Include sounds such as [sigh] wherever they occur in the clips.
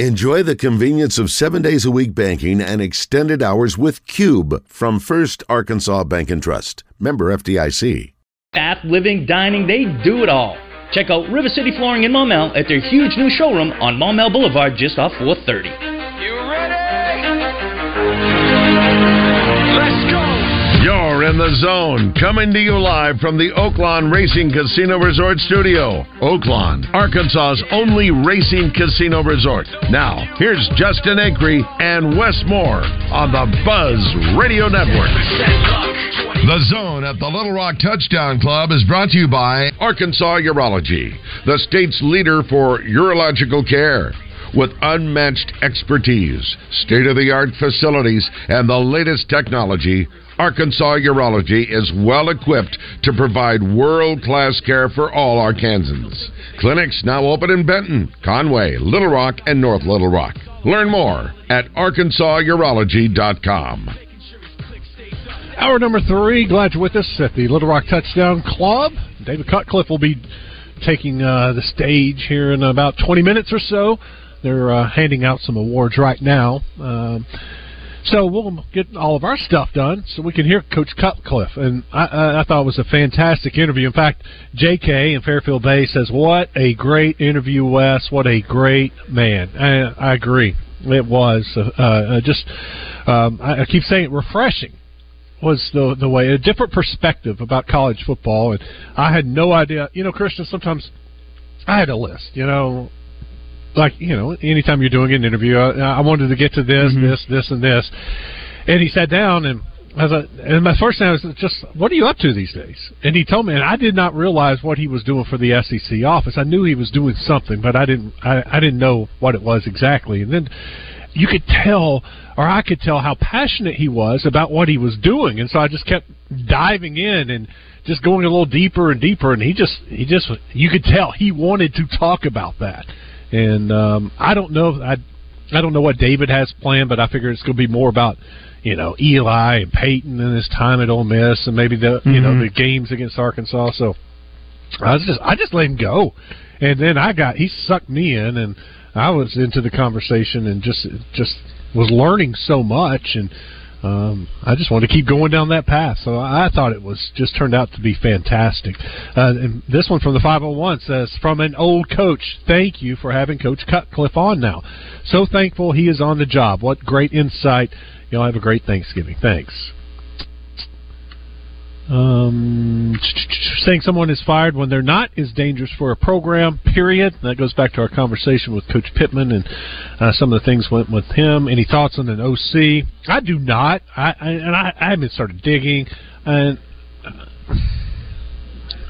Enjoy the convenience of seven days a week banking and extended hours with Cube from First Arkansas Bank and Trust. Member FDIC. Bath, living, dining, they do it all. Check out River City Flooring in Maumelle at their huge new showroom on Maumelle Boulevard just off 430. You're in the zone, coming to you live from the Oaklawn Racing Casino Resort Studio. Oaklawn, Arkansas's only racing casino resort. Now, here's Justin Acree and Wes Moore on the Buzz Radio Network. The Zone at the Little Rock Touchdown Club is brought to you by Arkansas Urology, the state's leader for urological care. With unmatched expertise, state of the art facilities, and the latest technology, Arkansas Urology is well equipped to provide world class care for all Arkansans. Clinics now open in Benton, Conway, Little Rock, and North Little Rock. Learn more at arkansasurology.com. Hour number three. Glad you're with us at the Little Rock Touchdown Club. David Cutcliffe will be taking uh, the stage here in about 20 minutes or so. They're uh, handing out some awards right now. Um, so we'll get all of our stuff done so we can hear Coach Cutcliffe. And I, I, thought it was a fantastic interview. In fact, J.K. in Fairfield Bay says, "What a great interview, Wes! What a great man." I, I agree. It was uh, uh, just. Um, I, I keep saying it, refreshing was the the way a different perspective about college football, and I had no idea. You know, Christian, sometimes I had a list. You know, like you know, anytime you're doing an interview, I, I wanted to get to this, Mm-hmm. this, this, and this, and he sat down and. I was like, and my first thing was just, what are you up to these days? And he told me, and I did not realize what he was doing for the SEC office. I knew he was doing something, but I didn't, I, I didn't know what it was exactly. And then you could tell, or I could tell how passionate he was about what he was doing, and so I just kept diving in and just going a little deeper and deeper. And he just, he just, you could tell he wanted to talk about that. And um, I don't know, I, I don't know what David has planned, but I figure it's going to be more about, you know, Eli and Peyton and his time at Ole Miss, and maybe the, you know, Mhm. the games against Arkansas. So I was just, I just let him go, and then I got, he sucked me in, and I was into the conversation and just, just was learning so much, and um, I just wanted to keep going down that path. So I thought it was just turned out to be fantastic. Uh, and this one from the 501 says, "From an old coach, thank you for having Coach Cutcliffe on now. So thankful he is on the job. What great insight. Y'all have a great Thanksgiving. Thanks." Um, saying someone is fired when they're not is dangerous for a program. Period. That goes back to our conversation with Coach Pittman and uh, some of the things went with him. Any thoughts on an OC? I do not. I, I and I, I haven't started digging, and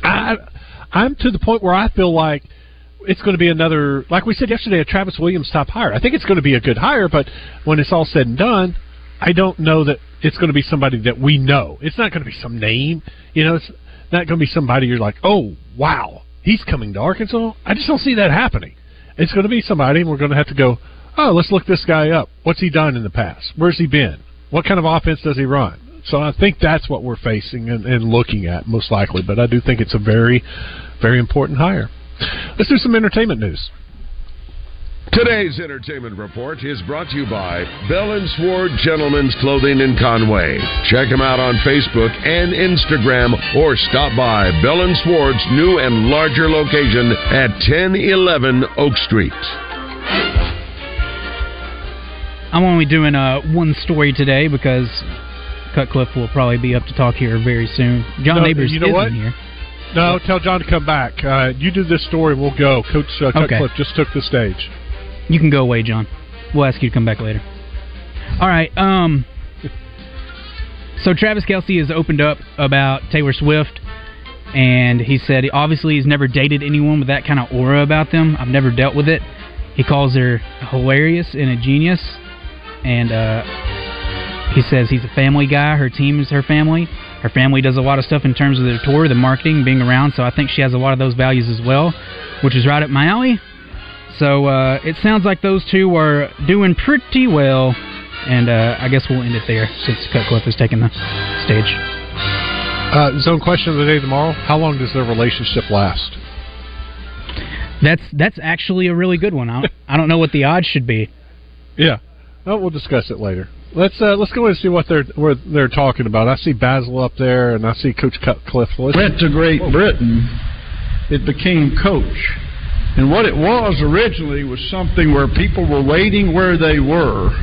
I I'm to the point where I feel like it's going to be another, like we said yesterday, a Travis Williams top hire. I think it's going to be a good hire, but when it's all said and done, I don't know that it's going to be somebody that we know. It's not going to be some name, you know. It's not going to be somebody you're like, oh wow, he's coming to Arkansas. I just don't see that happening. It's going to be somebody, and we're going to have to go. Oh, let's look this guy up. What's he done in the past? Where's he been? What kind of offense does he run? So I think that's what we're facing and, and looking at most likely. But I do think it's a very, very important hire. Let's do some entertainment news. Today's entertainment report is brought to you by Bell and Sword Gentlemen's Clothing in Conway. Check them out on Facebook and Instagram or stop by Bell and Sword's new and larger location at 1011 Oak Street. I'm only doing uh, one story today because Cutcliffe will probably be up to talk here very soon. John No, Neighbors you know isn't what? here. No, tell John to come back. Uh, you do this story, we'll go. Coach uh, Okay. Cutcliffe just took the stage. You can go away, John. We'll ask you to come back later. All right. Um. So Travis Kelce has opened up about Taylor Swift, and he said obviously he's never dated anyone with that kind of aura about them. I've never dealt with it. He calls her hilarious and a genius, and uh, he says he's a family guy. Her team is her family. Her family does a lot of stuff in terms of their tour, the marketing, being around. So I think she has a lot of those values as well, which is right up my alley. So uh, it sounds like those two are doing pretty well, and uh, I guess we'll end it there since Cutcliffe is taking the stage. Uh, zone question of the day tomorrow. How long does their relationship last? That's that's actually a really good one. I don't, [laughs] I don't know what the odds should be. Yeah, oh, we'll discuss it later. Let's uh, let's go and see what they're what they're talking about. I see Bazzel up there, and I see Coach Cutcliffe. Let's, Went to Great Britain, it became coach. And what it was originally was something where people were waiting where they were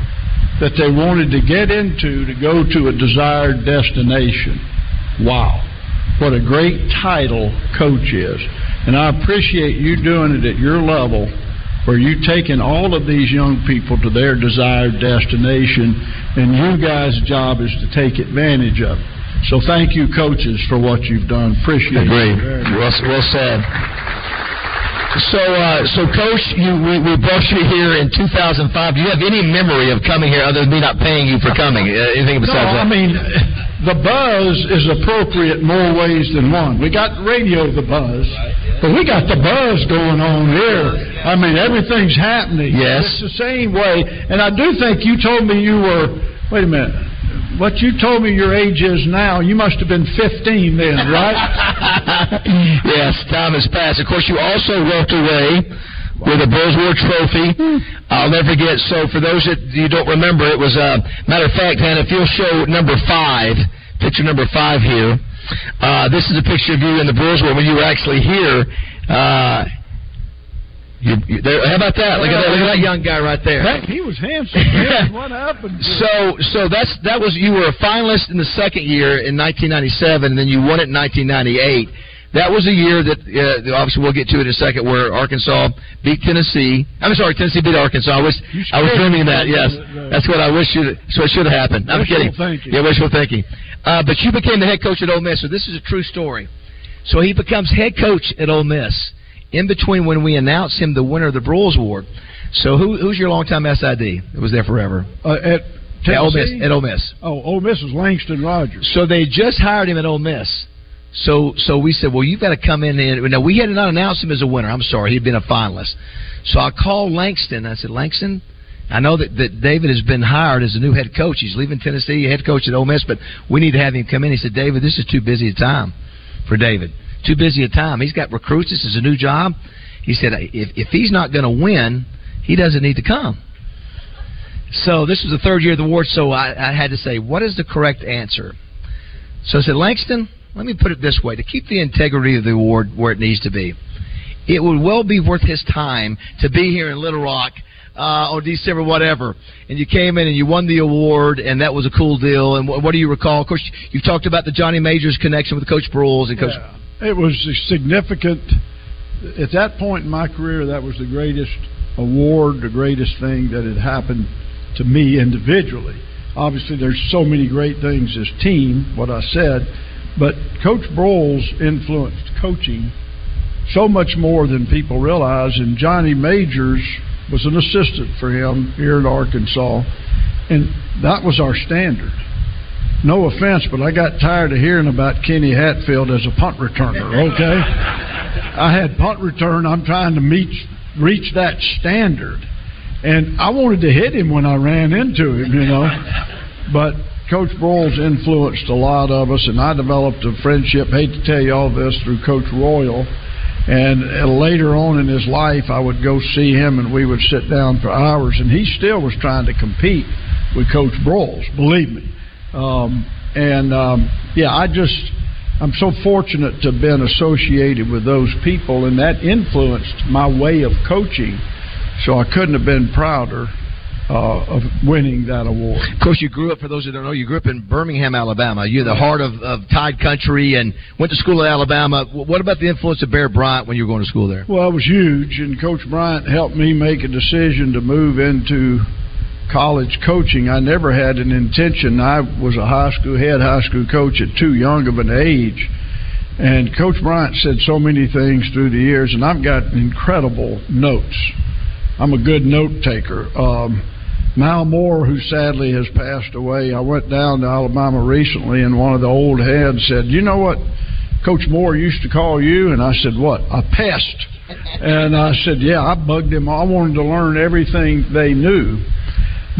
that they wanted to get into to go to a desired destination. Wow. What a great title coach is. And I appreciate you doing it at your level where you've taken all of these young people to their desired destination and you guys' job is to take advantage of it. So thank you, coaches, for what you've done. Appreciate Agreed. it. much. Well, well said. So, uh, so, Coach, you, we, we brought you here in 2005. Do you have any memory of coming here other than me not paying you for coming? Uh, anything No, besides I mean, the buzz is appropriate more ways than one. We got radio the buzz, but we got the buzz going on here. I mean, everything's happening. Yes. It's the same way. And I do think you told me you were, wait a minute, what you told me your age is now, you must have been 15 then, right? [laughs] yes, time has passed. Of course, you also walked away with a Broyles Award trophy. I'll never forget. So, for those that you don't remember, it was uh, matter of fact, Hannah, if you'll show number five, picture number five here. Uh, this is a picture of you in the Broyles Award when you were actually here. Uh, you, you, there, how about that? Look at that! Look at that young guy right there. Heck, he was handsome. what happened? [laughs] So, so that's that was you were a finalist in the second year in 1997, and then you won it in 1998. That was a year that uh, obviously we'll get to it in a second, where Arkansas beat Tennessee. I'm sorry, Tennessee beat Arkansas. I was I was dreaming that. Yes, that's what I wish should so it should have happened. I'm Wishful kidding. thinking. Yeah, wishful thinking. Uh, but you became the head coach at Ole Miss, so this is a true story. So he becomes head coach at Ole Miss in between when we announced him the winner of the Broyles Award. So who, who's your longtime SID? It was there forever. Uh, at At Ole Miss. At Ole Miss. Oh, Ole Miss was Langston Rogers. So they just hired him at Ole Miss. So so we said, well, you've got to come in and now we had not announced him as a winner. I'm sorry, he'd been a finalist. So I called Langston. I said, Langston, I know that, that David has been hired as a new head coach. He's leaving Tennessee, head coach at Ole Miss, but we need to have him come in. He said, David, this is too busy a time for David. Too busy a time. He's got recruits. This is a new job. He said, if if he's not going to win, he doesn't need to come. So this was the third year of the award, so I, I had to say, what is the correct answer? So I said, Langston, let me put it this way to keep the integrity of the award where it needs to be, it would well be worth his time to be here in Little Rock uh, on December whatever. And you came in and you won the award, and that was a cool deal. And what, what do you recall? Of course, you've talked about the Johnny Majors connection with Coach Broyles and Coach. It was significant. At that point in my career, that was the greatest award, the greatest thing that had happened to me individually. Obviously, there's so many great things as team, what I said, but Coach Broyles influenced coaching so much more than people realize. And Johnny Majors was an assistant for him here at Arkansas, and that was our standard. No offense, but I got tired of hearing about Kenny Hatfield as a punt returner. Okay, I had punt return. I'm trying to meet reach that standard, and I wanted to hit him when I ran into him. You know, but Coach Broyles influenced a lot of us, and I developed a friendship. Hate to tell you all this through Coach Royal. And uh, later on in his life, I would go see him, and we would sit down for hours. And he still was trying to compete with Coach Broyles, believe me. Um, and um, yeah, I just I'm so fortunate to have been associated with those people, and that influenced my way of coaching. So I couldn't have been prouder uh, of winning that award. Of course, you grew up. For those that don't know, you grew up in Birmingham, Alabama. You're the heart of, of Tide Country, and went to school at Alabama. What about the influence of Bear Bryant when you were going to school there? Well, it was huge, and Coach Bryant helped me make a decision to move into college coaching. I never had an intention. I was a high school head high school coach at too young of an age. And Coach Bryant said so many things through the years, and I've got incredible notes. I'm a good note taker. Um, Mal Moore, who sadly has passed away, I went down to Alabama recently, and one of the old heads said, "You know what Coach Moore used to call you?" And I said, "What? A pest." [laughs] And I said, "Yeah, I bugged him. I wanted to learn everything they knew."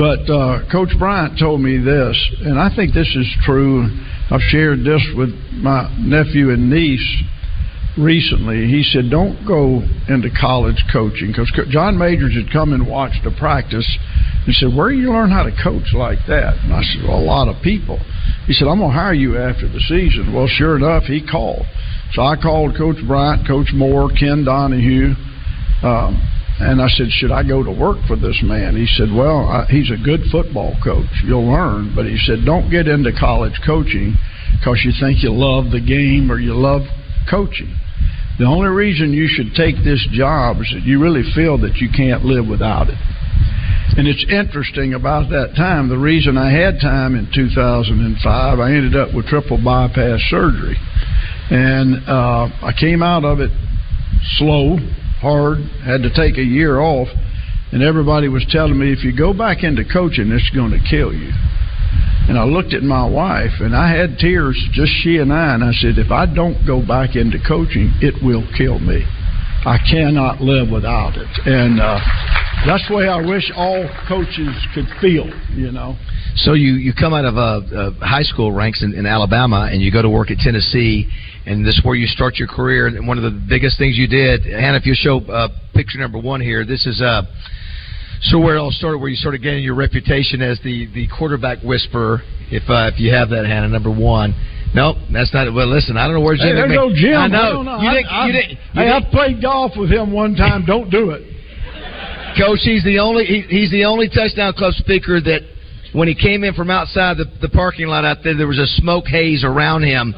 But uh, Coach Bryant told me this, and I think this is true. I've shared this with my nephew and niece. recently. He said, "Don't go into college coaching," because John Majors had come and watched a practice. He said, "Where do you learn how to coach like that?" And I said, "Well, a lot of people." He said, "I'm going to hire you after the season." Well, sure enough, he called. So I called Coach Bryant, Coach Moore, Ken Donahue. Um, and I said, Should I go to work for this man? He said, Well, I, he's a good football coach. You'll learn. But he said, Don't get into college coaching because you think you love the game or you love coaching. The only reason you should take this job is that you really feel that you can't live without it. And it's interesting about that time. The reason I had time in 2005, I ended up with triple bypass surgery. And uh, I came out of it slow, hard, had to take a year off. And everybody was telling me, if you go back into coaching, it's going to kill you. And I looked at my wife, and I had tears, just she and I, and I said, if I don't go back into coaching, it will kill me. I cannot live without it. And uh, that's the way I wish all coaches could feel, you know. So you, you come out of uh, uh, high school ranks in, in Alabama and you go to work at Tennessee, and this is where you start your career. And one of the biggest things you did, Hannah, if you show uh, picture number one here, this is uh, so where it all started, where you started getting your reputation as the, the quarterback whisperer. If uh, if you have that, Hannah, number one. Nope, that's not. Well, listen, I don't know where Jim. Hey, there's no Jim. I I know. don't know. You I- didn't. I- you didn't. You hey, didn't- I played golf with him one time. Don't do it. Coach, he's the only he, he's the only touchdown club speaker that when he came in from outside the, the parking lot out there, there was a smoke haze around him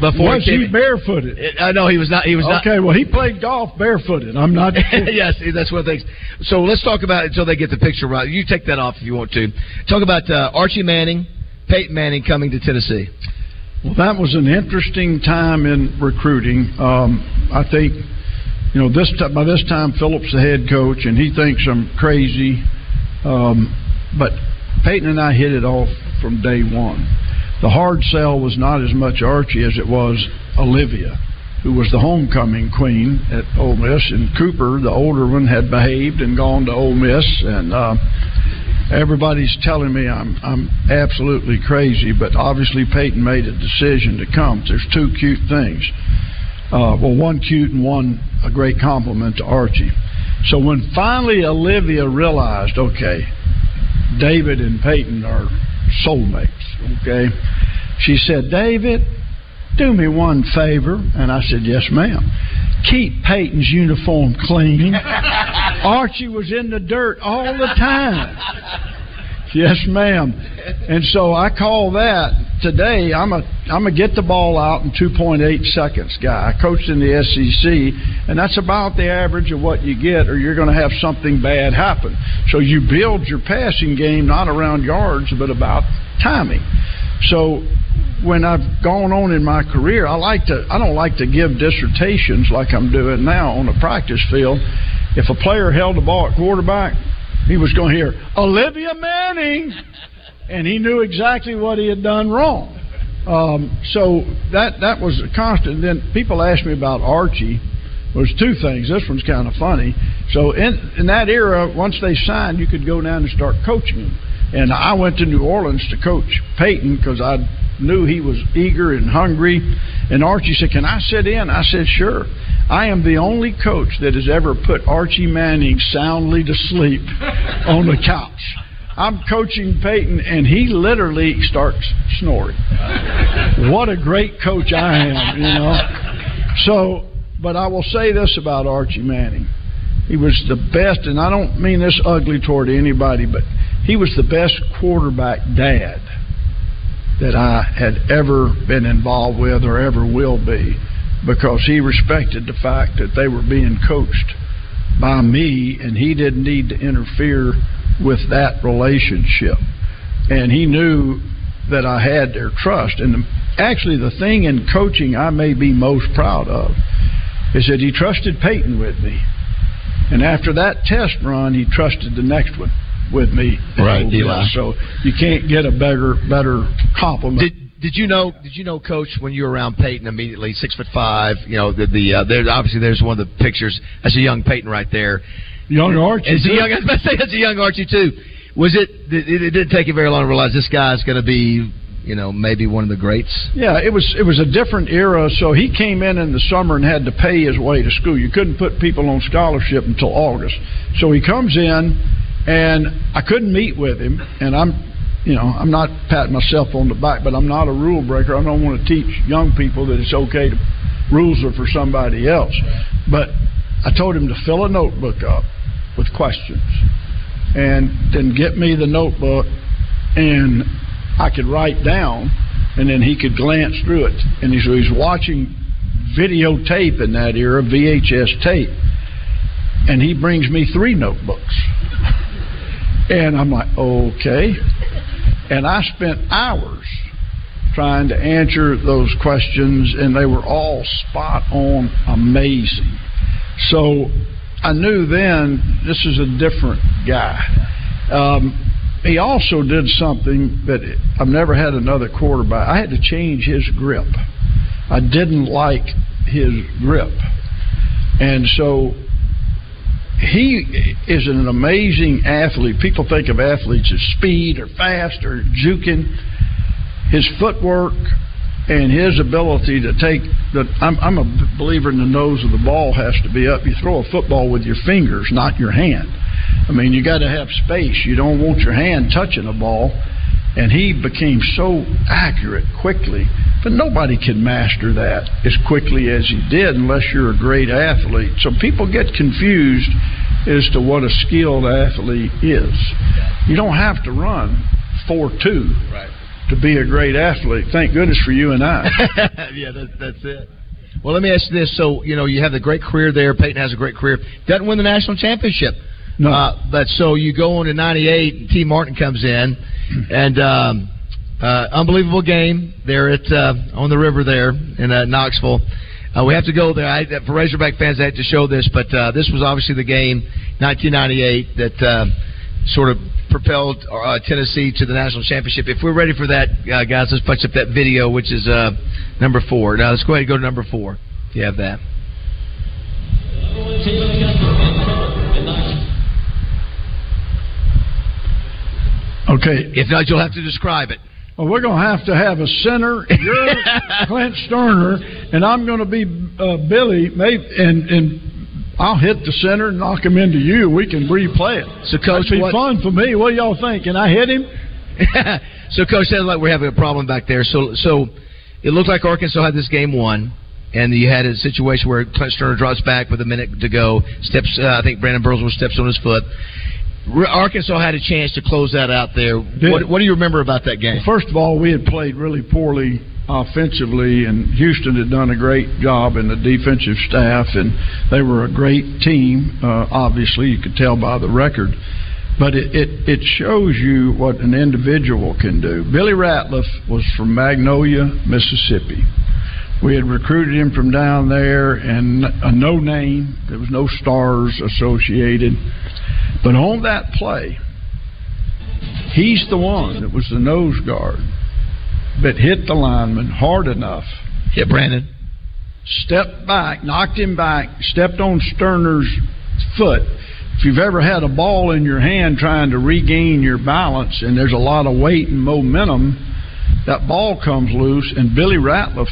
before Was he he barefooted? I know he was not. He was not. Okay, well, he played golf barefooted. I'm not. [laughs] yes, that's one of the things. So let's talk about it until they get the picture right. You take that off if you want to. Talk about uh, Archie Manning, Peyton Manning coming to Tennessee. Well, that was an interesting time in recruiting. Um, I think, you know, this t- by this time Phillips the head coach, and he thinks I'm crazy. Um, but Peyton and I hit it off from day one. The hard sell was not as much Archie as it was Olivia, who was the homecoming queen at Ole Miss, and Cooper, the older one, had behaved and gone to Ole Miss, and. Uh, everybody's telling me I'm I'm absolutely crazy, but obviously Peyton made a decision to come. There's two cute things. Uh, well, one cute and one a great compliment to Archie. So when finally Olivia realized, okay, David and Peyton are soulmates, okay, she said, David, do me one favor. And I said, yes, ma'am. Keep Peyton's uniform clean. [laughs] Archie was in the dirt all the time. Yes, ma'am. And so I call that today. I'm a I'm a get the ball out in 2.8 seconds guy. I coached in the SEC, and that's about the average of what you get, or you're going to have something bad happen. So you build your passing game not around yards, but about timing. So when I've gone on in my career, I like to I don't like to give dissertations like I'm doing now on the practice field. If a player held the ball at quarterback, he was going to hear Olivia Manning, and he knew exactly what he had done wrong. Um, so that that was a constant. Then people asked me about Archie. There's two things. This one's kind of funny. So in in that era, once they signed, you could go down and start coaching them. And I went to New Orleans to coach Peyton because I knew he was eager and hungry. And Archie said, "Can I sit in?" I said, "Sure." I am the only coach that has ever put Archie Manning soundly to sleep [laughs] on the couch. I'm coaching Peyton, and he literally starts snoring. What a great coach I am, you know. So, but I will say this about Archie Manning. He was the best, and I don't mean this ugly toward anybody, but he was the best quarterback dad that I had ever been involved with or ever will be because he respected the fact that they were being coached by me and he didn't need to interfere with that relationship. And he knew that I had their trust. And actually, the thing in coaching I may be most proud of is that he trusted Peyton with me. And after that test run, he trusted the next one with me. Right, Eli. So you can't get a better better compliment. Did did you know? Did you know, Coach, when you were around Peyton immediately, six foot five? You know, the the uh, there obviously there's one of the pictures. That's a young Peyton right there. Young Archie. It's a young. [laughs] I was about to say that's a young Archie too. Was it? It, it didn't take you very long to realize this guy's going to be, you know maybe one of the greats. Yeah, it was it was a different era. So he came in in the summer and had to pay his way to school. You couldn't put people on scholarship until August. So he comes in, and I couldn't meet with him. And I'm, you know, I'm not patting myself on the back, but I'm not a rule breaker. I don't want to teach young people that it's okay to rules are for somebody else. But I told him to fill a notebook up with questions, and then get me the notebook and I could write down, and then he could glance through it. And he, so he's watching videotape in that era, VHS tape, and he brings me three notebooks. And I'm like, okay. And I spent hours trying to answer those questions, and they were all spot on amazing. So I knew then this is a different guy. Um, he also did something that I've never had another quarterback. I had to change his grip. I didn't like his grip. And so he is an amazing athlete. People think of athletes as speed or fast or juking. His footwork and his ability to take the I'm, I'm a believer in the nose of the ball has to be up. You throw a football with your fingers, not your hand. I mean, you got to have space. You don't want your hand touching a ball. And he became so accurate quickly, but nobody can master that as quickly as he did unless you're a great athlete. So people get confused as to what a skilled athlete is. You don't have to run 4 2 right. to be a great athlete. Thank goodness for you and I. [laughs] yeah, that, that's it. Well, let me ask you this. So, you know, you have the great career there. Peyton has a great career. Doesn't win the national championship. No. Uh, but so you go on to 98, Tee Martin comes in, and um, uh, unbelievable game there at uh, on the river there in uh, Knoxville. Uh, we have to go there. I, for Razorback fans, I had to show this, but uh, this was obviously the game, 1998, that uh, sort of propelled uh, Tennessee to the national championship. If we're ready for that, uh, guys, let's punch up that video, which is uh, number four. Now let's go ahead and go to number four. If you have that. Okay. If not, you'll have to describe it. Well, we're going to have to have a center. You're [laughs] Clint Stoerner, and I'm going to be uh, Billy. Maybe, and and I'll hit the center and knock him into you. We can replay it. So, Coach, That'd be what- fun for me. What do y'all think? Can I hit him? [laughs] so, Coach, sounds like we're having a problem back there. So, so it looked like Arkansas had this game won, and you had a situation where Clint Stoerner drops back with a minute to go. Steps, uh, I think Brandon Burlesworth steps on his foot. Arkansas had a chance to close that out there. What, what do you remember about that game? Well, first of all, we had played really poorly offensively, and Houston had done a great job in the defensive staff, and they were a great team. Uh, obviously, you could tell by the record. But it, it, it shows you what an individual can do. Billy Ratliff was from Magnolia, Mississippi. We had recruited him from down there, and a no name. There was no stars associated. But on that play, he's the one that was the nose guard that hit the lineman hard enough. Hit Brandon. Stepped back, knocked him back, stepped on Stoerner's foot. If you've ever had a ball in your hand trying to regain your balance and there's a lot of weight and momentum, that ball comes loose and Billy Ratliff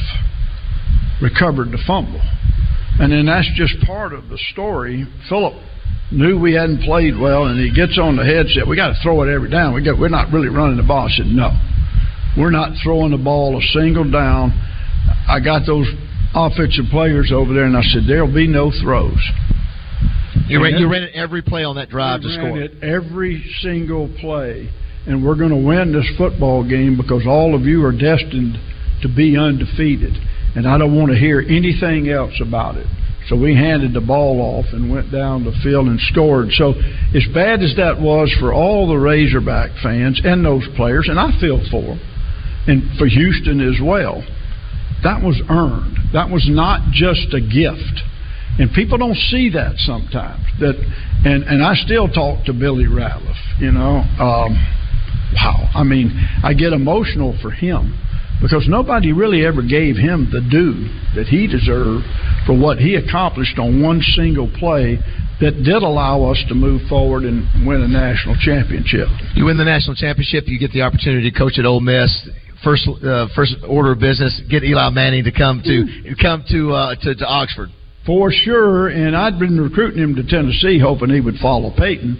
recovered the fumble. And then that's just part of the story. Philip knew we hadn't played well, and he gets on the headset. We got to throw it every down. We got we're not really running the ball. I said no, we're not throwing the ball a single down. I got those offensive players over there, and I said there'll be no throws. You ran, you ran it every play on that drive to score. ran it every single play, and we're going to win this football game because all of you are destined to be undefeated, and I don't want to hear anything else about it. So we handed the ball off and went down the field and scored. So as bad as that was for all the Razorback fans and those players, and I feel for them, and for Houston as well, that was earned. That was not just a gift. And people don't see that sometimes. That and and I still talk to Billy Ratliff. You know, um, wow. I mean, I get emotional for him because nobody really ever gave him the due that he deserved for what he accomplished on one single play that did allow us to move forward and win a national championship. You win the national championship. You get the opportunity to coach at Ole Miss. first uh, first order of business get Eli Manning to come to come to uh, to, to Oxford. For sure, and I'd been recruiting him to Tennessee, hoping he would follow Peyton.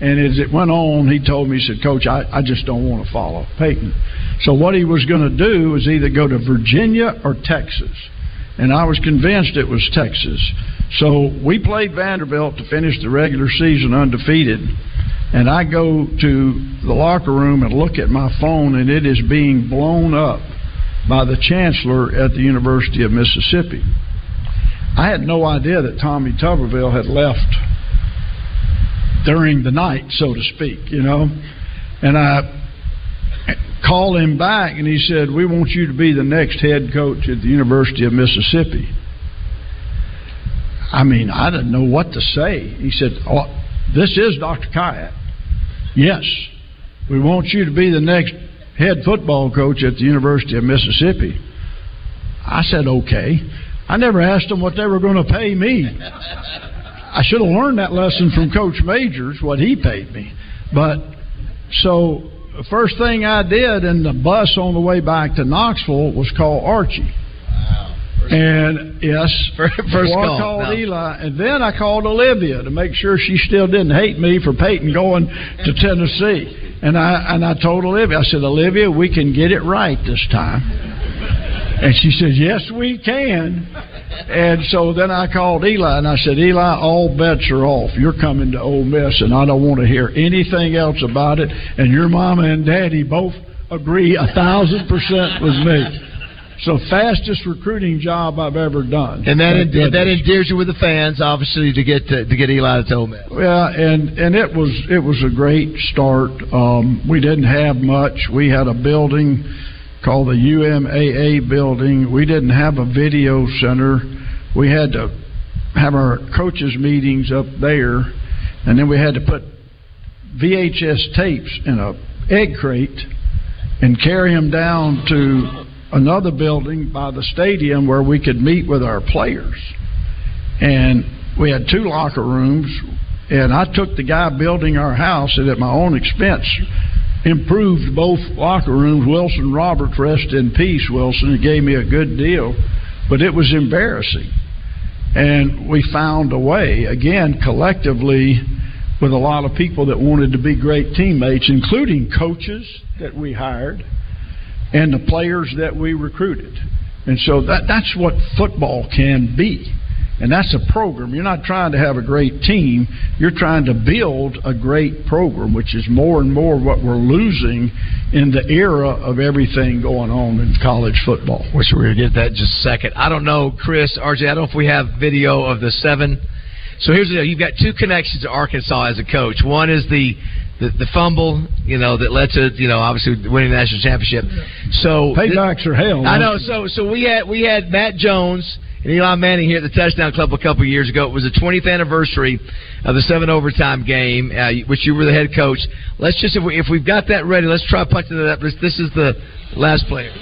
And as it went on, he told me, he said, Coach, I, I just don't want to follow Peyton. So what he was going to do was either go to Virginia or Texas. And I was convinced it was Texas. So we played Vanderbilt to finish the regular season undefeated. And I go to the locker room and look at my phone, and it is being blown up by the chancellor at the University of Mississippi. I had no idea that Tommy Tuberville had left during the night, so to speak, you know. And I called him back and he said, We want you to be the next head coach at the University of Mississippi. I mean, I didn't know what to say. He said, oh, This is Dr. Khayat. Yes, we want you to be the next head football coach at the University of Mississippi. I said, Okay. I never asked them what they were going to pay me. I should have learned that lesson from Coach Majors, what he paid me. But so the first thing I did in the bus on the way back to Knoxville was call Archie. Wow. And yes, [laughs] first before call, I called no. Eli, and then I called Olivia to make sure she still didn't hate me for Peyton going to Tennessee. And I and I told Olivia, I said, Olivia, we can get it right this time. And she said, Yes, we can. And so then I called Eli and I said, Eli, all bets are off. You're coming to Ole Miss, and I don't want to hear anything else about it. And your mama and daddy both agree a thousand percent with me. So fastest recruiting job I've ever done. And that Thank that endears you with the fans, obviously, to get to, to get Eli to Ole Miss. Yeah, and and it was it was a great start. Um, we didn't have much. We had a building called the UMAA building. We didn't have a video center. We had to have our coaches meetings up there, and then we had to put VHS tapes in a egg crate and carry them down to another building by the stadium where we could meet with our players. And we had two locker rooms, and I took the guy building our house and at my own expense improved both locker rooms. Wilson Roberts, rest in peace, Wilson. He gave me a good deal, but it was embarrassing. And we found a way, again, collectively, with a lot of people that wanted to be great teammates, including coaches that we hired and the players that we recruited. And so that that's what football can be. And that's a program. You're not trying to have a great team. You're trying to build a great program, which is more and more what we're losing in the era of everything going on in college football. Wish we were going to get that in just a second. I don't know, Chris, RJ, I don't know if we have video of the seven. So here's the deal. You've got two connections to Arkansas as a coach. One is the the, the fumble, you know, that led to, you know, obviously winning the national championship. So Paybacks are hell. I know. So so we had we had Matt Jones and Eli Manning here at the Touchdown Club a couple of years ago. It was the 20th anniversary of the seven overtime game, uh, which you were the head coach. Let's just if, we, if we've got that ready, let's try punching that up. This, this is the last player.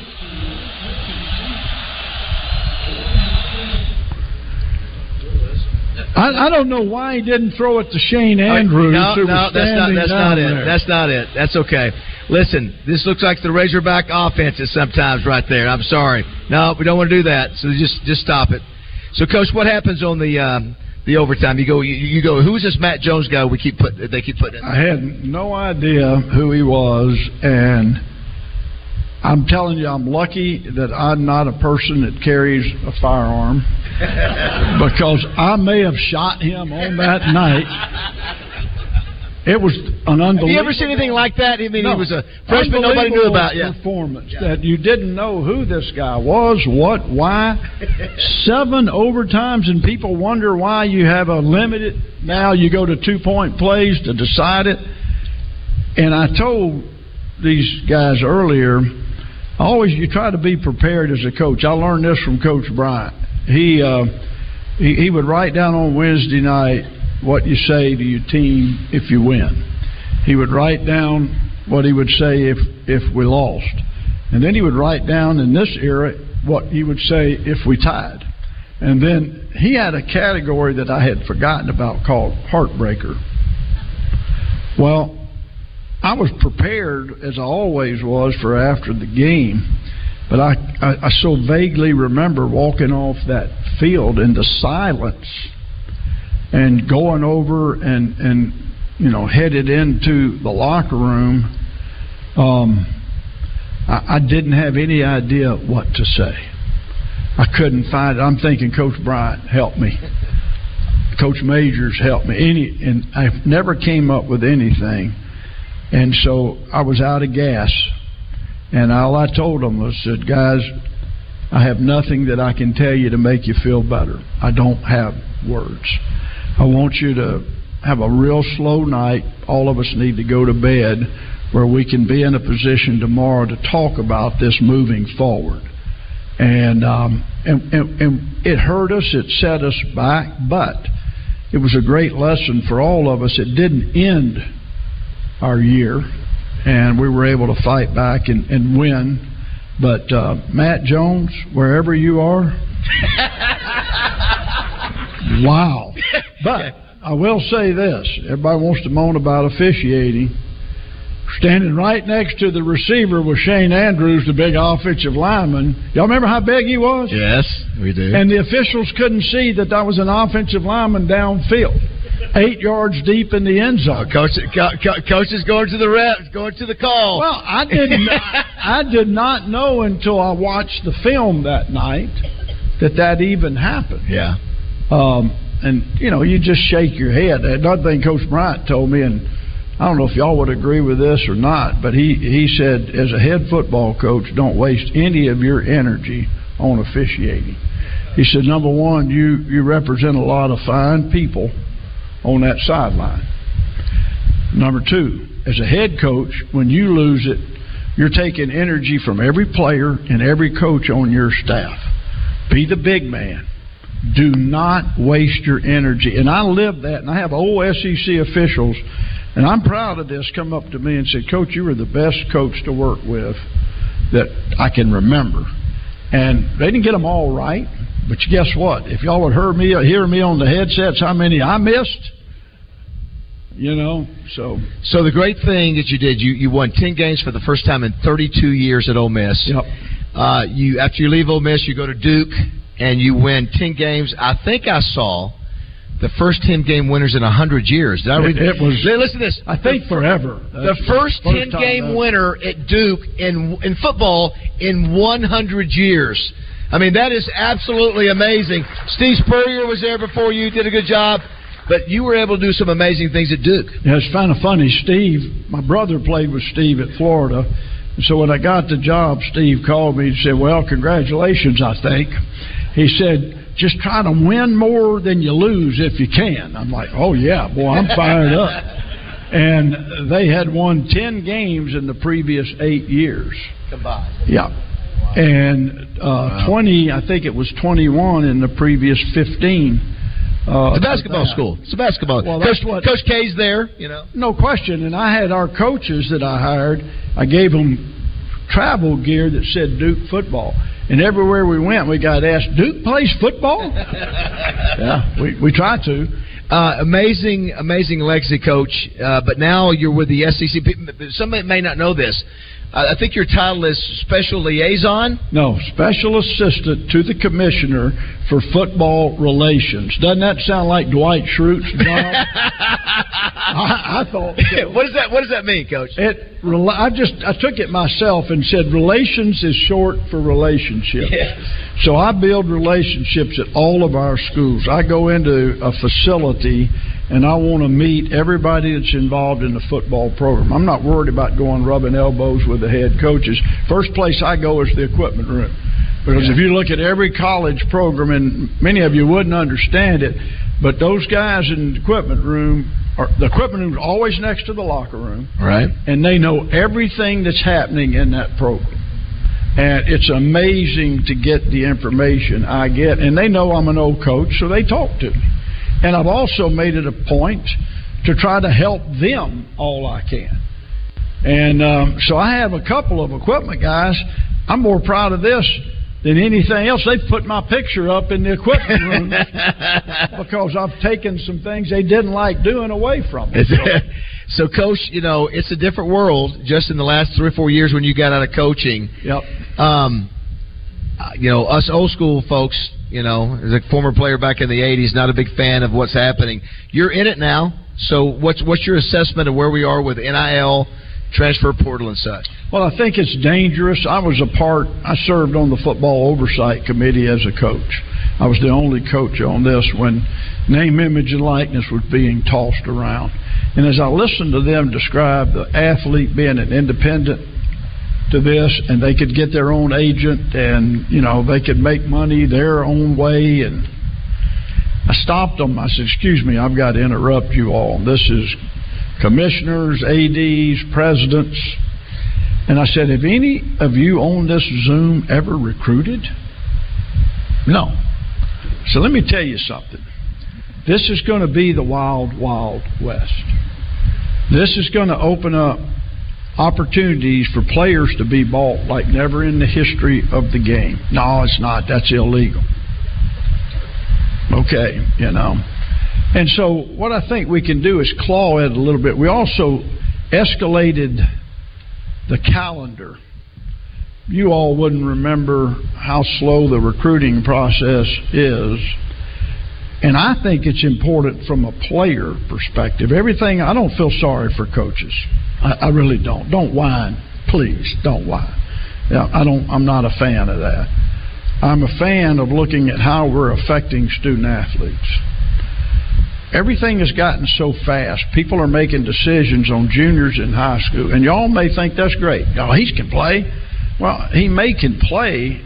I, I don't know why he didn't throw it to Shane Andrews. No, no, that's not that's not there. it. That's not it. That's okay. Listen, this looks like the Razorback offenses sometimes right there. I'm sorry. No, we don't want to do that. So just just stop it. So, coach, what happens on the um, the overtime? You go, you, you go. Who's this Matt Jones guy? We keep put. They keep putting. In? I had no idea who he was, and I'm telling you, I'm lucky that I'm not a person that carries a firearm [laughs] because I may have shot him on that night. It was an unbelievable. Have you ever seen anything like that? I mean, No. he was a freshman nobody knew about. Yeah. performance that you didn't know who this guy was, what, why. [laughs] Seven overtimes, and people wonder why you have a limited. Now you go to two point plays to decide it. And I told these guys earlier, always you try to be prepared as a coach. I learned this from Coach Bryant. He uh, he, he would write down on Wednesday night what you say to your team if you win. He would write down what he would say if if we lost, and then he would write down in this era what he would say if we tied. And then he had a category that I had forgotten about called heartbreaker. Well, I was prepared as I always was for after the game, but I, I I so vaguely remember walking off that field in the silence and going over and and you know headed into the locker room. Um, I, I didn't have any idea what to say. I couldn't find it. I'm thinking Coach Bryant help me. Coach Majors helped me. Any and I never came up with anything, and so I was out of gas. And all I told them was, "said Guys, I have nothing that I can tell you to make you feel better. I don't have words. I want you to have a real slow night. All of us need to go to bed where we can be in a position tomorrow to talk about this moving forward." And um, and, and and it hurt us. It set us back, but it was a great lesson for all of us. It didn't end our year, and we were able to fight back and, and win. But uh, Matt Jones, wherever you are, [laughs] wow. [laughs] But I will say this: everybody wants to moan about officiating. Standing right next to the receiver was Shane Andrews, the big offensive lineman. Y'all remember how big he was? Yes, we do. And the officials couldn't see that that was an offensive lineman downfield, eight yards deep in the end zone. Uh, coach, co- co- coach is going to the reps, going to the call. Well, I didn't. [laughs] I did not know until I watched the film that night that that even happened. yeah. Um, and you know, you just shake your head. Another thing Coach Bryant told me, and I don't know if y'all would agree with this or not, but he he said, as a head football coach, don't waste any of your energy on officiating. He said, number one, you you represent a lot of fine people on that sideline. Number two, as a head coach, when you lose it, you're taking energy from every player and every coach on your staff. Be the big man. Do not waste your energy. And I live that, and I have old SEC officials, and I'm proud of this, come up to me and said, Coach, you were the best coach to work with that I can remember. And they didn't get them all right, but guess what? If y'all would hear me, hear me on the headsets, how many I missed, you know, so So the great thing that you did, you, you won ten games for the first time in 32 years at Ole Miss. Yep. Uh, you after you leave Ole Miss, you go to Duke and you win ten games. I think I saw the first ten game winners in hundred years. Did I read? It- it was- Listen to this. I think forever. The first first 10 game winner at Duke in in football in 100 years. I mean that is absolutely amazing. Steve Spurrier was there before you, did a good job, but you were able to do some amazing things at Duke. Yeah, it's kind of funny. Steve, my brother played with Steve at Florida. So when I got the job, Steve called me and said, Well, congratulations, I think. He said, Just try to win more than you lose if you can. I'm like, Oh, yeah, boy, I'm fired up. [laughs] And they had won 10 games in the previous eight years. Combined. Yeah. And uh, 20, I think it was 21 in the previous 15. Uh, It's a basketball of that. school. It's a basketball. Well, Coach, that's what- Coach K's there. You know. No question. And I had our coaches that I hired, I gave them travel gear that said Duke football. And everywhere we went, we got asked, Duke plays football? [laughs] yeah, we, we try to. Uh, amazing, amazing legacy coach. Uh, but now you're with the SEC. Somebody may not know this. I think your title is special liaison. No, special assistant to the commissioner for football relations. Doesn't that sound like Dwight Schrute's job? [laughs] I, I thought. so. [laughs] what does that What does that mean, Coach? It. I just I took it myself and said relations is short for relationship. So I build relationships at all of our schools. I go into a facility and I want to meet everybody that's involved in the football program. I'm not worried about going rubbing elbows with the head coaches. First place I go is the equipment room. Because if you look at every college program, and many of you wouldn't understand it, but those guys in the equipment room are the equipment room is always next to the locker room Right. and they know everything that's happening in that program. And it's amazing to get the information I get. And they know I'm an old coach, so they talk to me. And I've also made it a point to try to help them all I can. And um, so I have a couple of equipment guys. I'm more proud of this than anything else. They've put my picture up in the equipment room [laughs] because I've taken some things they didn't like doing away from me. [laughs] So, coach, you know it's a different world. Just in the last three or four years, when you got out of coaching, Yep. um, you know, us old school folks, you know, as a former player back in the '80s, not a big fan of what's happening. You're in it now, so what's what's your assessment of where we are with NIL, transfer portal, and such? Well, I think it's dangerous. I was a part. I served on the football oversight committee as a coach. I was the only coach on this when name, image, and likeness was being tossed around. And as I listened to them describe the athlete being an independent to this, and they could get their own agent, and you know they could make money their own way, and I stopped them. I said, "Excuse me, I've got to interrupt you all. This is commissioners, ads, presidents." And I said, Have any of you on this Zoom ever recruited? No. So let me tell you something. This is going to be the wild, wild west. This is going to open up opportunities for players to be bought like never in the history of the game. No, it's not. That's illegal. Okay, you know. And so what I think we can do is claw it a little bit. We also escalated the calendar. You all wouldn't remember how slow the recruiting process is. And I think it's important from a player perspective. Everything, I don't feel sorry for coaches. I, I really don't. Don't whine. Please, don't whine. I don't, I'm not a fan of that. I'm a fan of looking at how we're affecting student athletes everything has gotten so fast. People are making decisions on juniors in high school, and y'all may think that's great. Oh, he can play. Well, he may can play,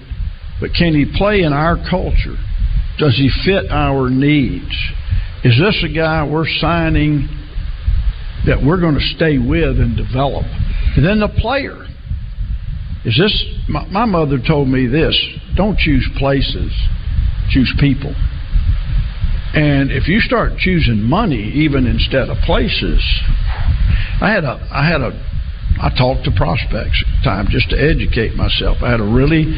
but can he play in our culture? Does he fit our needs? Is this a guy we're signing that we're going to stay with and develop? And then the player. Is this my, my mother told me this, don't choose places, choose people. And if you start choosing money even instead of places, I had a I had a I talked to prospects at the time just to educate myself. I had a really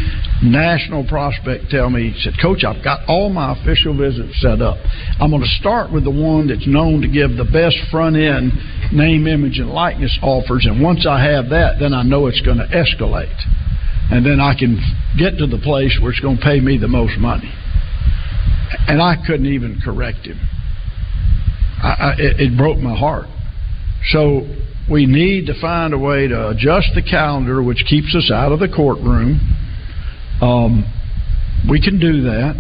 national prospect tell me, he said, Coach, I've got all my official visits set up. I'm going to start with the one that's known to give the best front end name, image, and likeness offers. And once I have that, then I know it's going to escalate. And then I can get to the place where it's going to pay me the most money and I couldn't even correct him. I, I, it, it broke my heart. So we need to find a way to adjust the calendar, which keeps us out of the courtroom. Um, we can do that,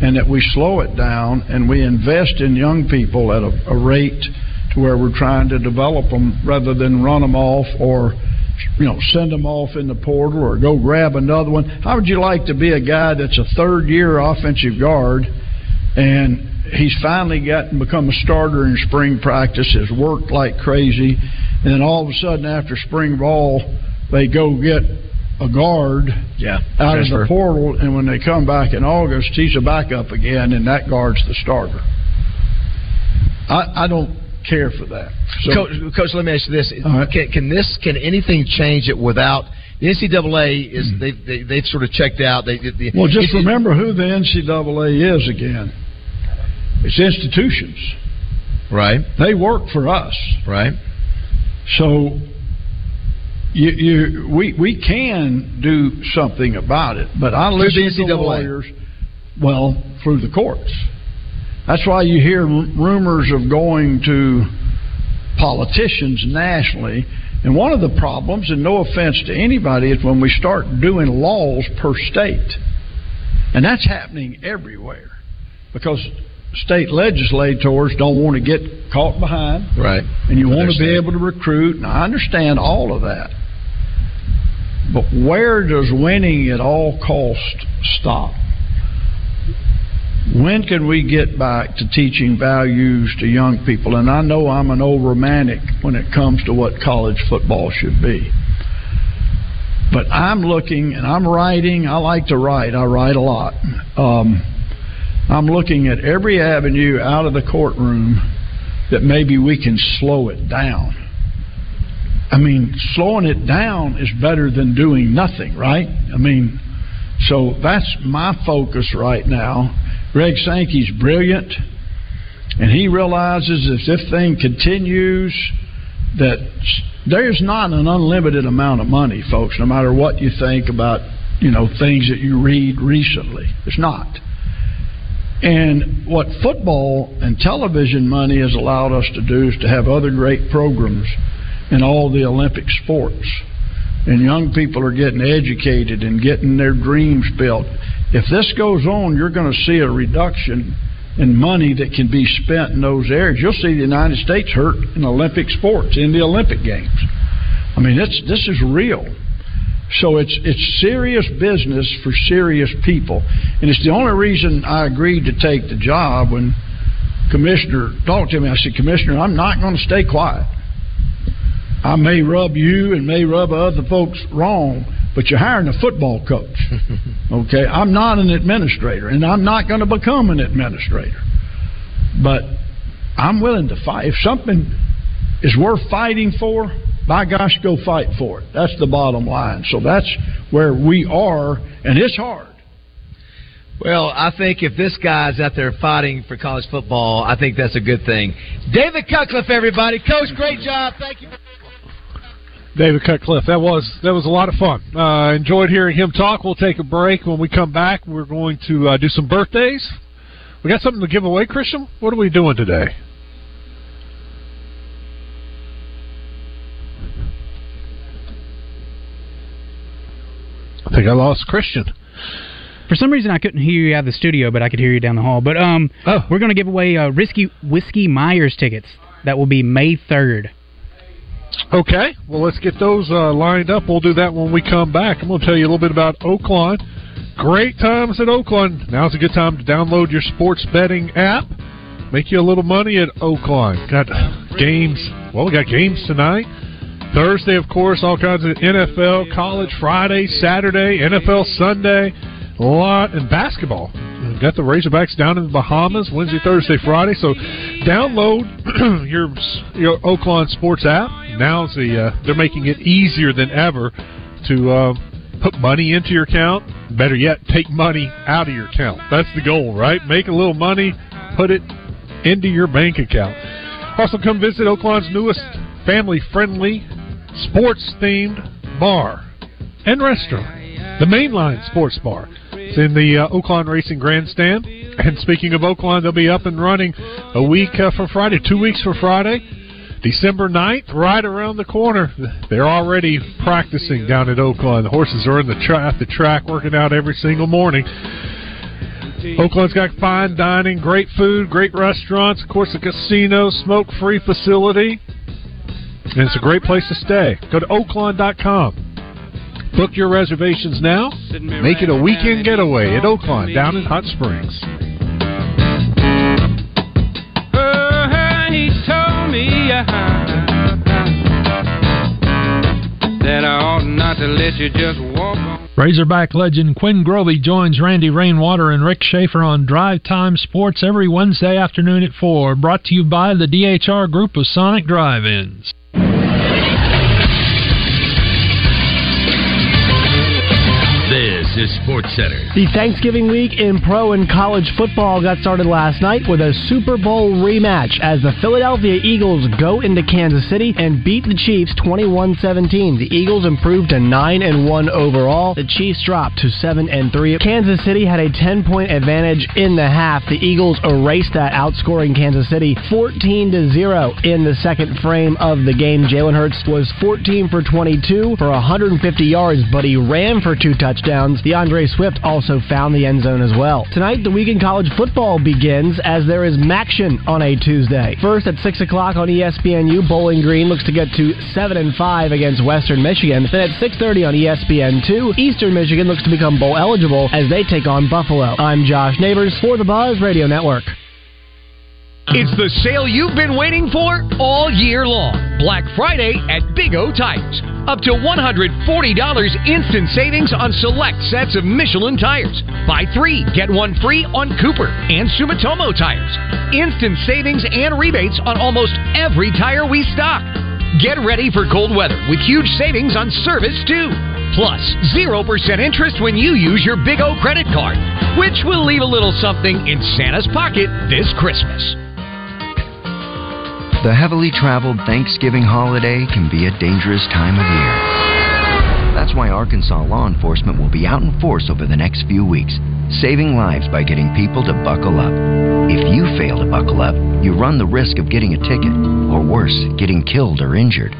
and that we slow it down and we invest in young people at a, a rate to where we're trying to develop them rather than run them off or you know, send them off in the portal or go grab another one. How would you like to be a guy that's a third year offensive guard and he's finally gotten become a starter in spring practice, has worked like crazy, and then all of a sudden after spring ball they go get a guard yeah, out transfer. of the portal, and when they come back in August, he's a backup again, and that guard's the starter. I, I don't care for that. So, Coach, Coach, let me ask you this: right. can, can this can anything change it without the NCAA? Is hmm. they, they they've sort of checked out? They, they well, just remember who the NCAA is again. It's institutions. right, They work for us. right. So you, you we we can do something about it, but I listen the to NCAA. lawyers. Well, through the courts. That's why you hear r- rumors of going to politicians nationally. And one of the problems, and no offense to anybody, is when we start doing laws per state, and that's happening everywhere because state legislators don't want to get caught behind Right. and you want to be able to recruit. And I understand all of that. But where does winning at all cost stop? When can we get back to teaching values to young people? And I know I'm an old romantic when it comes to what college football should be. But I'm looking and I'm writing. I like to write. I write a lot. Um, I'm looking at every avenue out of the courtroom that maybe we can slow it down. I mean, slowing it down is better than doing nothing, right? I mean, so that's my focus right now. Greg Sankey's brilliant, and he realizes if this thing continues that there's not an unlimited amount of money, folks. No matter what you think about, you know, things that you read recently, it's not. And what football and television money has allowed us to do is to have other great programs in all the Olympic sports. And young people are getting educated and getting their dreams built. If this goes on, you're going to see a reduction in money that can be spent in those areas. You'll see the United States hurt in Olympic sports, in the Olympic Games. I mean, it's, this is real. So it's it's serious business for serious people, and it's the only reason I agreed to take the job. When Commissioner talked to me, I said, Commissioner, I'm not going to stay quiet. I may rub you and may rub other folks wrong, but you're hiring a football coach. [laughs] Okay, I'm not an administrator, and I'm not going to become an administrator. But I'm willing to fight. If something is worth fighting for, by gosh, go fight for it. That's the bottom line. So that's where we are, and it's hard. Well, I think if this guy's out there fighting for college football, I think that's a good thing. David Cutcliffe, everybody. Coach, great job. Thank you. David Cutcliffe. That was that was a lot of fun. Uh, enjoyed hearing him talk. We'll take a break. When we come back, we're going to uh, do some birthdays. We got something to give away, Christian. What are we doing today? I think I lost Christian. For some reason, I couldn't hear you out of the studio, but I could hear you down the hall. But um, oh. we're going to give away uh, Risky Whiskey Myers tickets. That will be May third. Okay, well, let's get those uh, lined up. We'll do that when we come back. I'm going to tell you a little bit about Oaklawn. Great times at Oaklawn. Now's a good time to download your sports betting app. Make you a little money at Oaklawn. Got games. Well, we got games tonight. Thursday, of course, all kinds of NFL, college Friday, Saturday, NFL Sunday, a lot, and basketball. We've got the Razorbacks down in the Bahamas Wednesday, Thursday, Friday. So download [clears throat] your your Oaklawn Sports app. Now the uh, they're making it easier than ever to uh, put money into your account. Better yet, take money out of your account. That's the goal, right? Make a little money, put it into your bank account. Also, come visit Oaklawn's newest family-friendly, sports-themed bar and restaurant, the Mainline Sports Bar. It's in the uh, Oaklawn Racing Grandstand. And speaking of Oaklawn, they'll be up and running a week uh, for Friday, two weeks for Friday. December 9th, right around the corner. They're already practicing down at Oaklawn. The horses are in the tra- at the track working out every single morning. Oaklawn's got fine dining, great food, great restaurants, of course, a casino, smoke free facility. And it's a great place to stay. Go to oaklawn.com. Book your reservations now. Make it a weekend getaway at Oaklawn down in Hot Springs. Oh, he told me uh-huh, that I ought not to let you just walk on. Razorback legend Quinn Grovey joins Randy Rainwater and Rick Schaefer on Drive Time Sports every Wednesday afternoon at 4. Brought to you by the DHR Group of Sonic Drive-Ins. Sports Center. The Thanksgiving week in pro and college football got started last night with a Super Bowl rematch as the Philadelphia Eagles go into Kansas City and beat the Chiefs 21-17. The Eagles improved to 9 and 1 overall. The Chiefs dropped to 7 and 3. Kansas City had a 10-point advantage in the half. The Eagles erased that outscoring Kansas City 14 to 0 in the second frame of the game. Jalen Hurts was 14 for 22 for 150 yards, but he ran for two touchdowns. DeAndre Swift also found the end zone as well. Tonight, the week in college football begins as there is Maction on a Tuesday. First at 6 o'clock on ESPNU, Bowling Green looks to get to 7 and 5 against Western Michigan. Then at 6.30 on E ESPN2, Eastern Michigan looks to become bowl eligible as they take on Buffalo. I'm Josh Neighbors for the Buzz Radio Network. It's the sale you've been waiting for all year long. Black Friday at Big O Tires. Up to $140 instant savings on select sets of Michelin tires. Buy three, get one free on Cooper and Sumitomo tires. Instant savings and rebates on almost every tire we stock. Get ready for cold weather with huge savings on service too. Plus, 0% interest when you use your Big O credit card, which will leave a little something in Santa's pocket this Christmas. The heavily traveled Thanksgiving holiday can be a dangerous time of year. That's why Arkansas law enforcement will be out in force over the next few weeks, saving lives by getting people to buckle up. If you fail to buckle up, you run the risk of getting a ticket, or worse, getting killed or injured.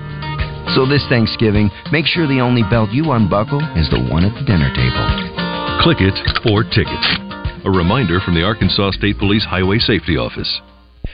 So this Thanksgiving, make sure the only belt you unbuckle is the one at the dinner table. Click it or ticket. A reminder from the Arkansas State Police Highway Safety Office.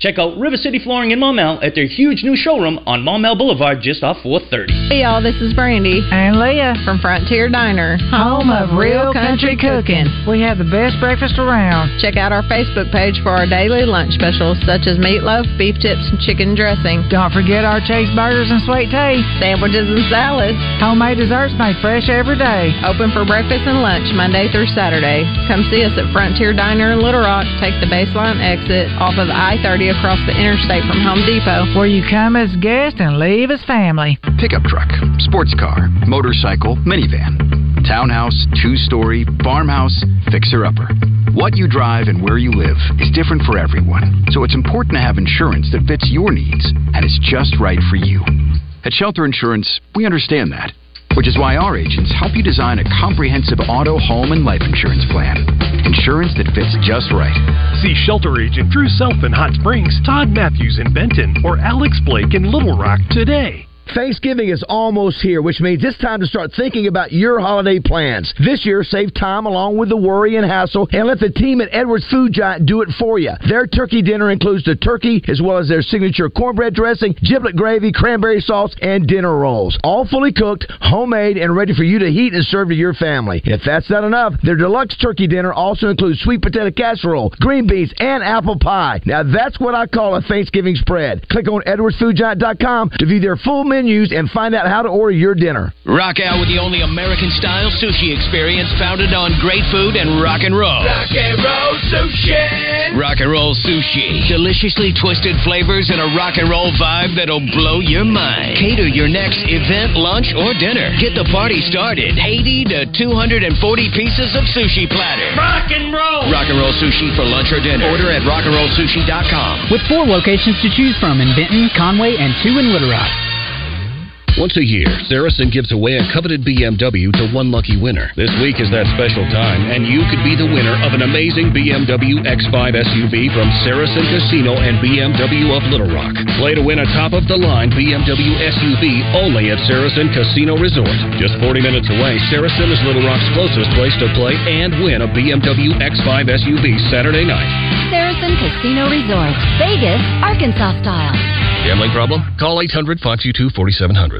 Check out River City Flooring in Maumelle at their huge new showroom on Maumelle Boulevard just off 430. Hey y'all, this is Brandy and Leah from Frontier Diner, home of real country cooking. We have the best breakfast around. Check out our Facebook page for our daily lunch specials such as meatloaf, beef tips, and chicken dressing. Don't forget our chase burgers and sweet tea, sandwiches and salads, homemade desserts made fresh every day. Open for breakfast and lunch Monday through Saturday. Come see us at Frontier Diner in Little Rock. Take the baseline exit off of I-30 across the interstate from Home Depot, where you come as guest and leave as family. Pickup truck, sports car, motorcycle, minivan, townhouse, two story, farmhouse, fixer upper. What you drive and where you live is different for everyone, so it's important to have insurance that fits your needs and is just right for you. At Shelter Insurance, we understand that, which is why our agents help you design a comprehensive auto, home, and life insurance plan. Insurance that fits just right. See shelter agent Drew Self in Hot Springs, Todd Matthews in Benton, or Alex Blake in Little Rock today. Thanksgiving is almost here, which means it's time to start thinking about your holiday plans. This year, save time along with the worry and hassle and let the team at Edwards Food Giant do it for you. Their turkey dinner includes the turkey as well as their signature cornbread dressing, giblet gravy, cranberry sauce, and dinner rolls. All fully cooked, homemade, and ready for you to heat and serve to your family. If that's not enough, their deluxe turkey dinner also includes sweet potato casserole, green beans, and apple pie. Now that's what I call a Thanksgiving spread. Click on edwardsfoodgiant.com to view their full menu menus and find out how to order your dinner. Rock out with the only American style sushi experience founded on great food and rock and roll. Rock and roll sushi. Rock and roll sushi. Deliciously twisted flavors and a rock and roll vibe that'll blow your mind. Cater your next event, lunch, or dinner. Get the party started. 80 to 240 pieces of sushi platter. Rock and roll. Rock and roll sushi for lunch or dinner. Order at rockandrollsushi.com. With four locations to choose from in Benton, Conway, and two in Little Rock. Once a year, Saracen gives away a coveted BMW to one lucky winner. This week is that special time, and you could be the winner of an amazing BMW X5 SUV from Saracen Casino and BMW of Little Rock. Play to win a top of the line BMW SUV only at Saracen Casino Resort. Just 40 minutes away, Saracen is Little Rock's closest place to play and win a BMW X5 SUV Saturday night. Saracen Casino Resort, Vegas, Arkansas style. Gambling problem? Call 800 522 4700.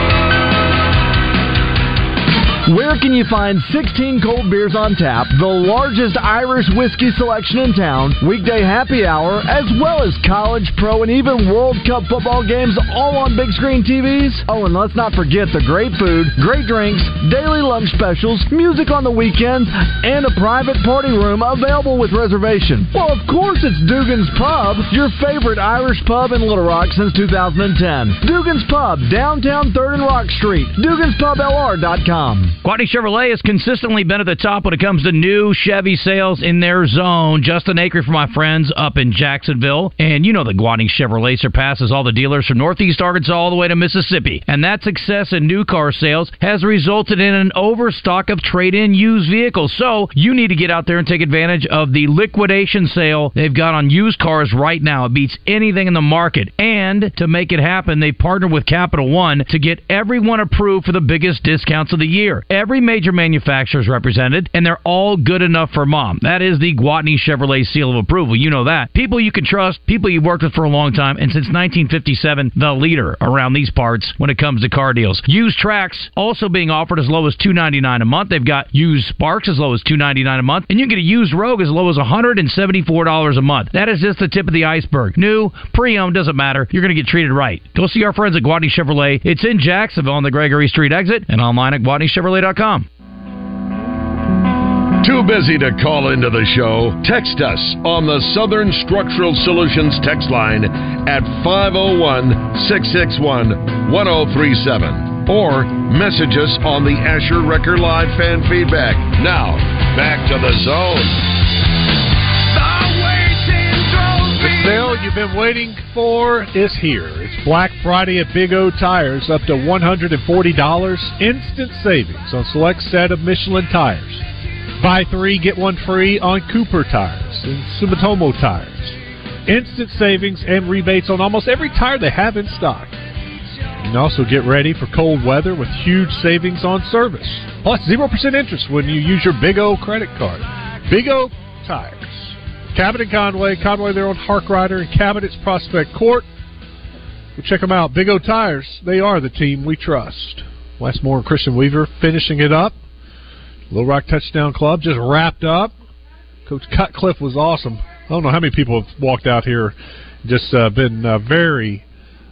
Where can you find 16 cold beers on tap, the largest Irish whiskey selection in town, weekday happy hour, as well as college, pro, and even World Cup football games all on big screen TVs? Oh, and let's not forget the great food, great drinks, daily lunch specials, music on the weekends, and a private party room available with reservation. Well, of course, it's Dugan's Pub, your favorite Irish pub in Little Rock since 2010. Dugan's Pub, downtown 3rd and Rock Street. Dugan'sPubLR.com. Gwatney Chevrolet has consistently been at the top when it comes to new Chevy sales in their zone. Justin Acre for my friends up in Jacksonville. And you know that Gwatney Chevrolet surpasses all the dealers from Northeast Arkansas all the way to Mississippi. And that success in new car sales has resulted in an overstock of trade in used vehicles. So you need to get out there and take advantage of the liquidation sale they've got on used cars right now. It beats anything in the market. And to make it happen, they partnered with Capital One to get everyone approved for the biggest discounts of the year. Every major manufacturer is represented, and they're all good enough for mom. That is the Gwatney Chevrolet seal of approval. You know that. People you can trust, people you've worked with for a long time, and since 1957, the leader around these parts when it comes to car deals. Used tracks also being offered as low as 299 a month. They've got used Sparks as low as 299 a month, and you can get a used Rogue as low as $174 a month. That is just the tip of the iceberg. New, pre-owned, doesn't matter. You're going to get treated right. Go see our friends at Gwatney Chevrolet. It's in Jacksonville on the Gregory Street exit and online at GwatneyChevrolet.com. Too busy to call into the show? Text us on the Southern Structural Solutions text line at 501 661 1037 or message us on the Asher Record Live fan feedback. Now, back to the zone. Sale you've been waiting for is here. It's Black Friday at Big O Tires, up to $140. Instant savings on select set of Michelin tires. Buy three, get one free on Cooper tires and Sumitomo tires. Instant savings and rebates on almost every tire they have in stock. You can also get ready for cold weather with huge savings on service. Plus 0% interest when you use your Big O credit card. Big O Tires. Cabot and Conway. Conway, they're Hark Harkrider. And Cabot, it's Prospect Court. Well, check them out. Big O Tires. They are the team we trust. Wes Moore and Christian Weaver finishing it up. Little Rock Touchdown Club just wrapped up. Coach Cutcliffe was awesome. I don't know how many people have walked out here, just uh, been uh, very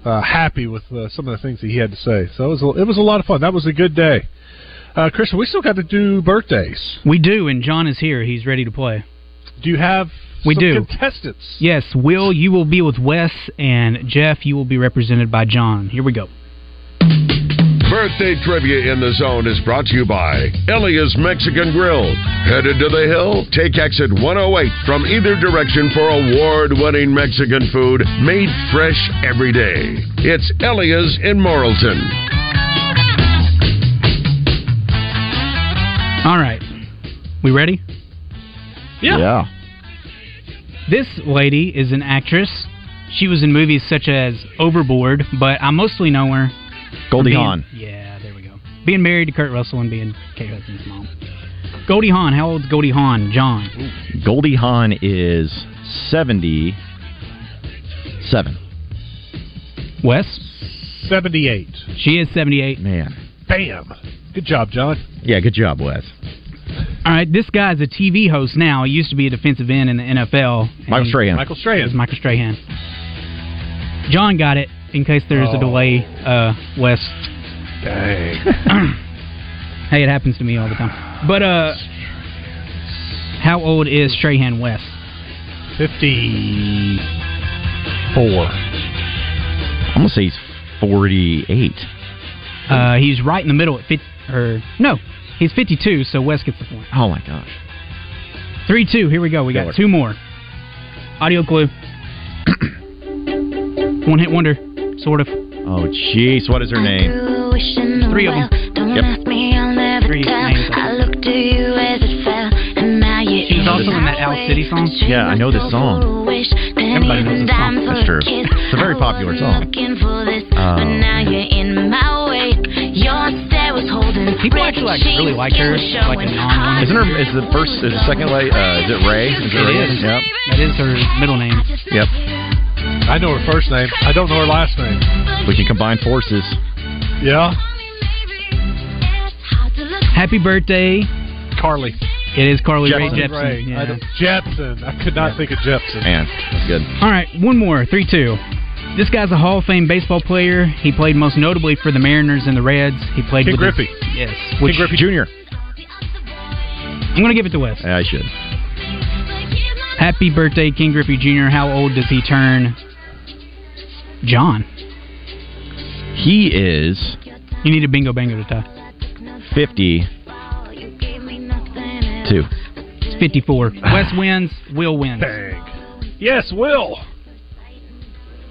uh, happy with uh, some of the things that he had to say. So it was a, it was a lot of fun. That was a good day. Uh, Christian, we still got to do birthdays. We do, and John is here. He's ready to play. Do you have We some do. contestants? Yes, Will, you will be with Wes, and Jeff, you will be represented by John. Here we go. Birthday trivia in the zone is brought to you by Elia's Mexican Grill. Headed to the hill? Take exit 108 from either direction for award winning Mexican food made fresh every day. It's Elia's in Morrilton. All right. We ready? Yeah. Yeah. This lady is an actress. She was in movies such as Overboard, but I mostly know her. Goldie being- Hawn. Yeah, there we go. Being married to Kurt Russell and being Kate Hudson's mom. Goldie Hawn. How old's Goldie Hawn? John. Goldie Hawn is 77. Wes? 78. She is 78. Man. Bam. Good job, John. Yeah, good job, Wes. All right, this guy's a TV host now. He used to be a defensive end in the NFL. Michael Strahan. Michael Strahan. It's Michael Strahan. John got it in case there's a Oh. delay. Uh, Wes. Dang. [clears throat] hey, it happens to me all the time. But uh, how old is Strahan Wes? 54. I'm going to say he's 48. Uh, he's right in the middle at 50. Or no, he's 52. So Wes gets the point. Oh, my gosh. Three two. Here we go. We got Killer. two more. Audio clue. [clears throat] One hit wonder, sort of. Oh, jeez. What is her name? Three of them. Yep. Three names. She was also in that Owl City song. Yeah, I know this song. Everybody knows this song. That's true. It's a very popular song. Uh, People actually like really like her, like a non. isn't her? Is the first? Is the second lady? Uh, is it Rae? Is It Rae? is. Yep. That is her middle name. Yep. I know her first name. I don't know her last name. We can combine forces. Yeah. Happy birthday, Carly. It is Carly Rae Carly Jepsen. Rae. Yeah. I don't- Jepsen. I could not think of Jepsen. Man, that's good. All right, one more. Three two. This guy's a Hall of Fame baseball player. He played most notably for the Mariners and the Reds. He played Ken with Griffey. The, yes. Ken Which, Griffey Junior. I'm going to give it to Wes. Yeah, I should. Happy birthday, Ken Griffey Jr. How old does he turn? John. He is You need a bingo bango to tie. 52. It's 54. Wes wins. Will wins. Dang. Yes, Will.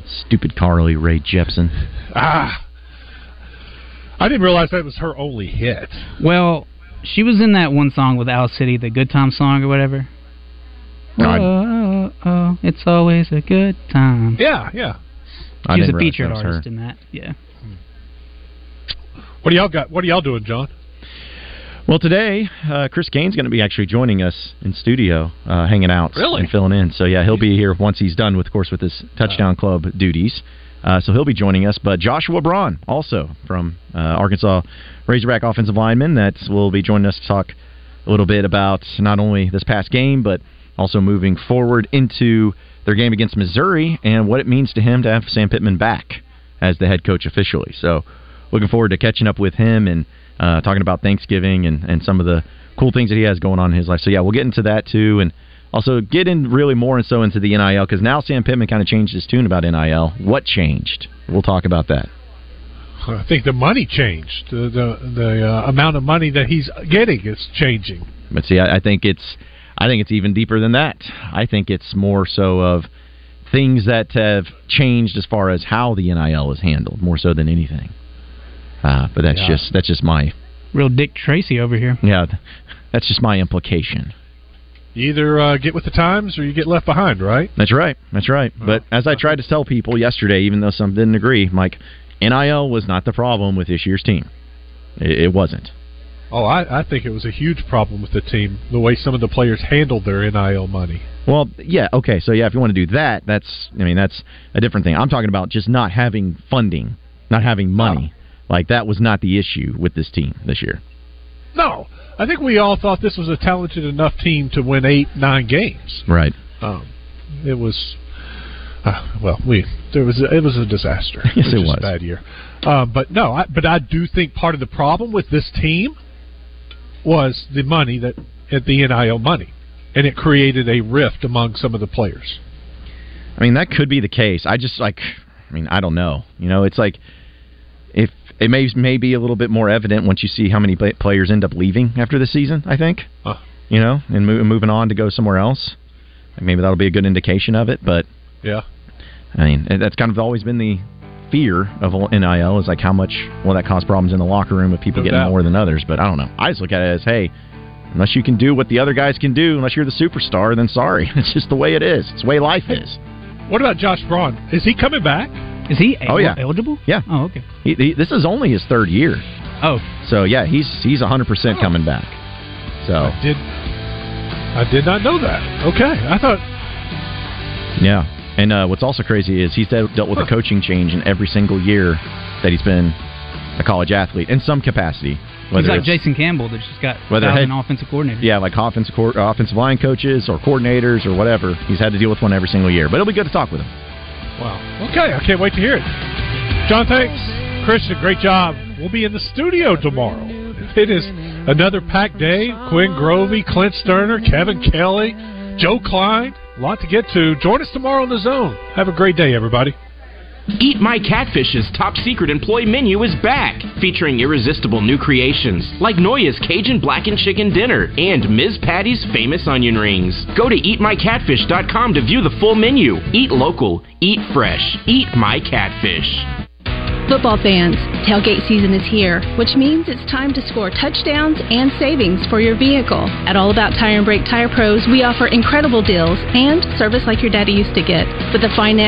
Stupid Carly Rae Jepsen. Ah. I didn't realize that was her only hit. Well, she was in that one song with Owl City, the Good Time song or whatever. God. Oh, oh, oh, it's always a good time. Yeah, yeah. I She was a didn't realize featured that was artist her. in that. Yeah. What do y'all got? What are y'all doing, John? Well, today, uh, Chris Gaines going to be actually joining us in studio, uh, hanging out Really? and filling in. So yeah, he'll be here once he's done with, of course, with his touchdown club duties. Uh, so he'll be joining us. But Joshua Braun, also from uh, Arkansas Razorback offensive lineman, that will be joining us to talk a little bit about not only this past game, but also moving forward into their game against Missouri and what it means to him to have Sam Pittman back as the head coach officially. So looking forward to catching up with him and uh, talking about Thanksgiving and, and some of the cool things that he has going on in his life. So yeah, we'll get into that too, and also get in really more and so into the NIL because now Sam Pittman kind of changed his tune about NIL. What changed? We'll talk about that. I think the money changed. The the, the uh, amount of money that he's getting is changing. But see, I, I think it's I think it's even deeper than that. I think it's more so of things that have changed as far as how the NIL is handled, more so than anything. Uh, but that's Yeah. just that's just my Real Dick Tracy over here. yeah, that's just my implication. You either uh, get with the times or you get left behind, right? That's right. That's right. But as I tried to tell people yesterday, even though some didn't agree, Mike, NIL was not the problem with this year's team. It, it wasn't. Oh, I, I think it was a huge problem with the team, the way some of the players handled their NIL money. Well, yeah, okay. So yeah, if you want to do that, that's I mean that's a different thing. I'm talking about just not having funding, not having money. Like that was not the issue with this team this year. No, I think we all thought this was a talented enough team to win eight, nine games. Right. Um, it was, uh, well, we there was a, it was a disaster. [laughs] Yes, was it was. a bad year. Um, but no, I, but I do think part of the problem with this team was the money that at the NIL money, and it created a rift among some of the players. I mean, that could be the case. I just like, I mean, I don't know. You know, it's like it may may be a little bit more evident once you see how many players end up leaving after the season. I think, you know, and mo- moving on to go somewhere else. Like maybe that'll be a good indication of it. But Yeah. I mean, that's kind of always been the fear of NIL is like how much will that cause problems in the locker room with people No getting doubt. more than others. But I don't know. I just look at it as, hey, unless you can do what the other guys can do, unless you're the superstar, then sorry, [laughs] it's just the way it is. It's the way life is. What about Josh Braun? Is he coming back? Is he Oh yeah, eligible? Yeah. Oh okay. He, he, this is only his third year. Oh. So yeah, he's he's 100 percent coming back. So I did. I did not know that. Okay, I thought. yeah, and uh, what's also crazy is he's dealt dealt with a coaching change in every single year that he's been a college athlete in some capacity. He's like it's- Jason Campbell that just got Whether thousand head- offensive coordinator. Yeah, like offensive coor- offensive line coaches or coordinators or whatever. He's had to deal with one every single year. But it'll be good to talk with him. Wow. Okay, I can't wait to hear it. John, thanks. Christian, great job. We'll be in the studio tomorrow. It is another packed day. Quinn Grovey, Clint Stoerner, Kevin Kelly, Joe Klein. A lot to get to. Join us tomorrow on the zone. Have a great day, everybody. Eat My Catfish's top secret employee menu is back, featuring irresistible new creations like Noya's Cajun Blackened Chicken Dinner and Ms. Patty's famous onion rings. Go to eatmycatfish.com to view the full menu. Eat local, eat fresh, eat my catfish. Football fans, tailgate season is here, which means it's time to score touchdowns and savings for your vehicle. At All About Tire and Brake Tire Pros, we offer incredible deals and service like your daddy used to get. With the fine